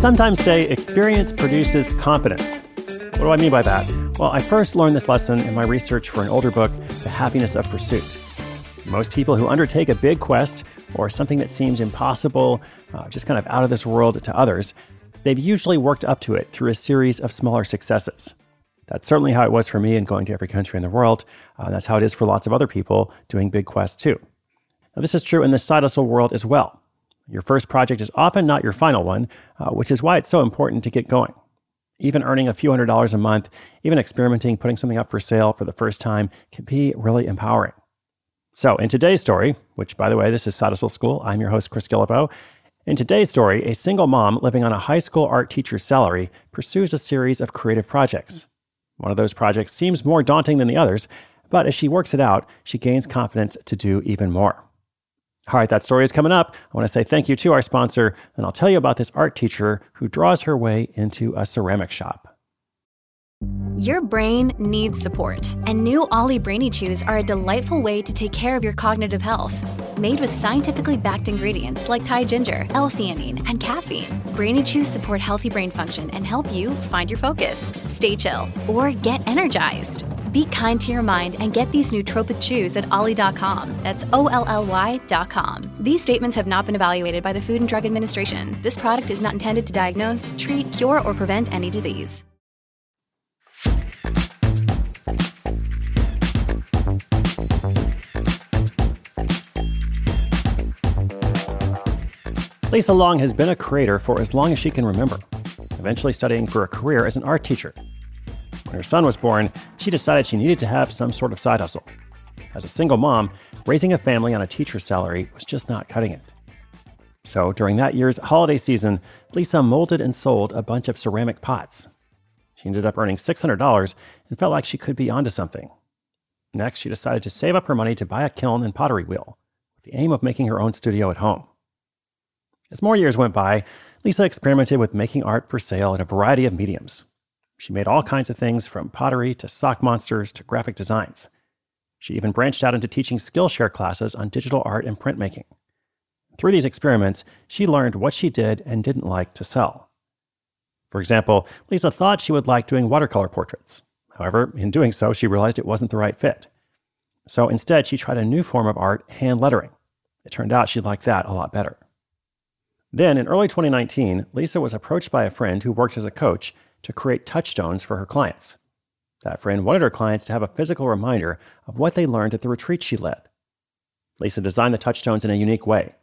Sometimes say experience produces confidence. What do I mean by that? Well, I first learned this lesson in my research for an older book, The Happiness of Pursuit. Most people who undertake a big quest or something that seems impossible, uh, just kind of out of this world to others, they've usually worked up to it through a series of smaller successes. That's certainly how it was for me in going to every country in the world. Uh, that's how it is for lots of other people doing big quests too. Now, this is true in the hustle world as well. Your first project is often not your final one, uh, which is why it's so important to get going. Even earning a few hundred dollars a month, even experimenting, putting something up for sale for the first time can be really empowering. So, in today's story, which by the way, this is Side School, I'm your host, Chris Guillebeau. In today's story, a single mom living on a high school art teacher's salary pursues a series of creative projects. One of those projects seems more daunting than the others, but as she works it out, she gains confidence to do even more. All right, that story is coming up. I want to say thank you to our sponsor, and I'll tell you about this art teacher who draws her way into a ceramic shop. Your brain needs support, and new OLLY Brainy Chews are a delightful way to take care of your cognitive health. Made with scientifically backed ingredients like Thai ginger, L-theanine, and caffeine, Brainy Chews support healthy brain function and help you find your focus, stay chill, or get energized. Be kind to your mind and get these nootropic chews at olly.com. That's O L L Y.com. These statements have not been evaluated by the Food and Drug Administration. This product is not intended to diagnose, treat, cure, or prevent any disease. Lisa Long has been a creator for as long as she can remember, eventually studying for a career as an art teacher. When her son was born, she decided she needed to have some sort of side hustle. As a single mom, raising a family on a teacher's salary was just not cutting it. So during that year's holiday season, Lisa molded and sold a bunch of ceramic pots. She ended up earning $600 and felt like she could be onto something. Next, she decided to save up her money to buy a kiln and pottery wheel, with the aim of making her own studio at home. As more years went by, Lisa experimented with making art for sale in a variety of mediums. She made all kinds of things from pottery to sock monsters to graphic designs. She even branched out into teaching Skillshare classes on digital art and printmaking. Through these experiments, she learned what she did and didn't like to sell. For example, Lisa thought she would like doing watercolor portraits. However, in doing so, she realized it wasn't the right fit. So instead, she tried a new form of art, hand lettering. It turned out she liked that a lot better. Then, in early 2019, Lisa was approached by a friend who worked as a coach to create touchstones for her clients. That friend wanted her clients to have a physical reminder of what they learned at the retreat she led. Lisa designed the touchstones in a unique way.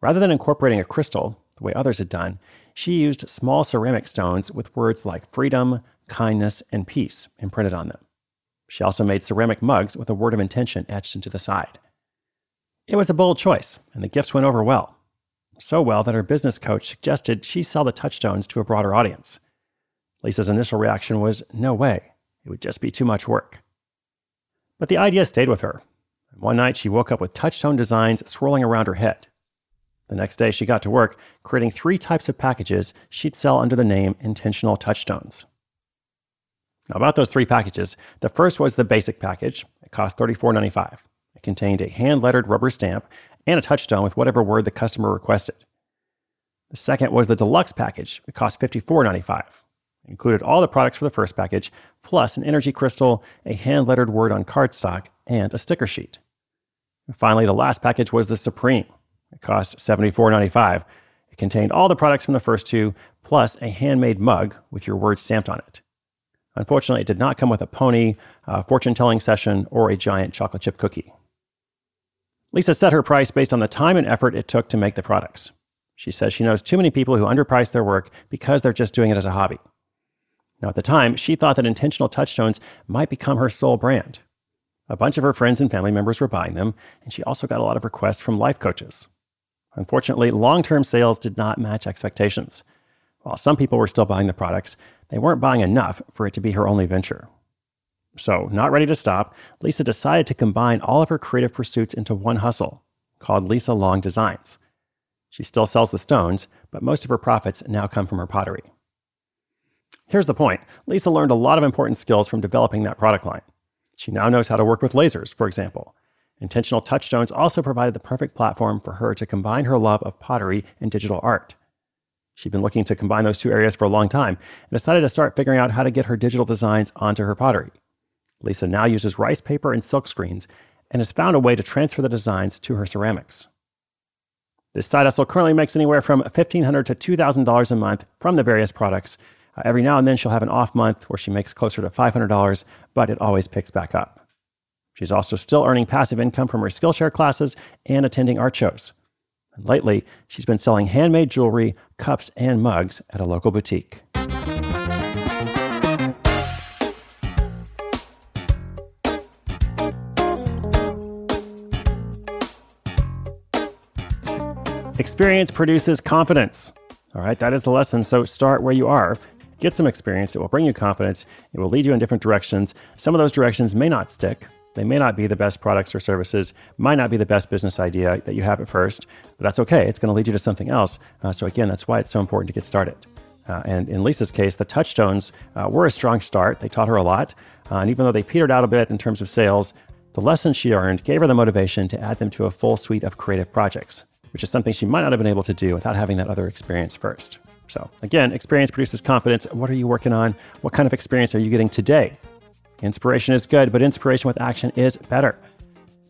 Rather than incorporating a crystal, the way others had done, she used small ceramic stones with words like freedom, kindness, and peace imprinted on them. She also made ceramic mugs with a word of intention etched into the side. It was a bold choice, and the gifts went over well. So well that her business coach suggested she sell the touchstones to a broader audience. Lisa's initial reaction was, no way, it would just be too much work. But the idea stayed with her. One night she woke up with touchstone designs swirling around her head. The next day she got to work creating three types of packages she'd sell under the name Intentional Touchstones. Now, about those three packages, the first was the basic package. It cost $34.95. It contained a hand lettered rubber stamp and a touchstone with whatever word the customer requested. The second was the deluxe package. It cost $54.95. It included all the products for the first package, plus an energy crystal, a hand lettered word on cardstock, and a sticker sheet. And finally, the last package was the Supreme. It cost $74.95. It contained all the products from the first two, plus a handmade mug with your words stamped on it. Unfortunately, it did not come with a pony, a fortune telling session, or a giant chocolate chip cookie. Lisa set her price based on the time and effort it took to make the products. She says she knows too many people who underprice their work because they're just doing it as a hobby. Now, at the time, she thought that intentional touchstones might become her sole brand. A bunch of her friends and family members were buying them, and she also got a lot of requests from life coaches. Unfortunately, long term sales did not match expectations. While some people were still buying the products, they weren't buying enough for it to be her only venture. So, not ready to stop, Lisa decided to combine all of her creative pursuits into one hustle called Lisa Long Designs. She still sells the stones, but most of her profits now come from her pottery. Here's the point Lisa learned a lot of important skills from developing that product line. She now knows how to work with lasers, for example. Intentional Touchstones also provided the perfect platform for her to combine her love of pottery and digital art. She'd been looking to combine those two areas for a long time and decided to start figuring out how to get her digital designs onto her pottery. Lisa now uses rice paper and silk screens and has found a way to transfer the designs to her ceramics. This side hustle currently makes anywhere from 1,500 to $2,000 a month from the various products. Uh, every now and then she'll have an off month where she makes closer to $500, but it always picks back up. She's also still earning passive income from her Skillshare classes and attending art shows. And lately, she's been selling handmade jewelry, cups, and mugs at a local boutique. Experience produces confidence. All right, that is the lesson. So start where you are. Get some experience. It will bring you confidence. It will lead you in different directions. Some of those directions may not stick. They may not be the best products or services, might not be the best business idea that you have at first, but that's okay. It's going to lead you to something else. Uh, so, again, that's why it's so important to get started. Uh, and in Lisa's case, the touchstones uh, were a strong start. They taught her a lot. Uh, and even though they petered out a bit in terms of sales, the lessons she earned gave her the motivation to add them to a full suite of creative projects which is something she might not have been able to do without having that other experience first. So, again, experience produces confidence. What are you working on? What kind of experience are you getting today? Inspiration is good, but inspiration with action is better.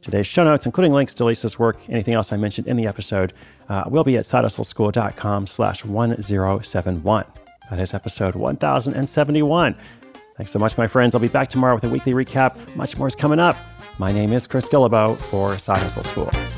Today's show notes, including links to Lisa's work, anything else I mentioned in the episode, uh, will be at sidehustleschool.com slash 1071. That is episode 1071. Thanks so much, my friends. I'll be back tomorrow with a weekly recap. Much more is coming up. My name is Chris Guillebeau for Side Hustle School.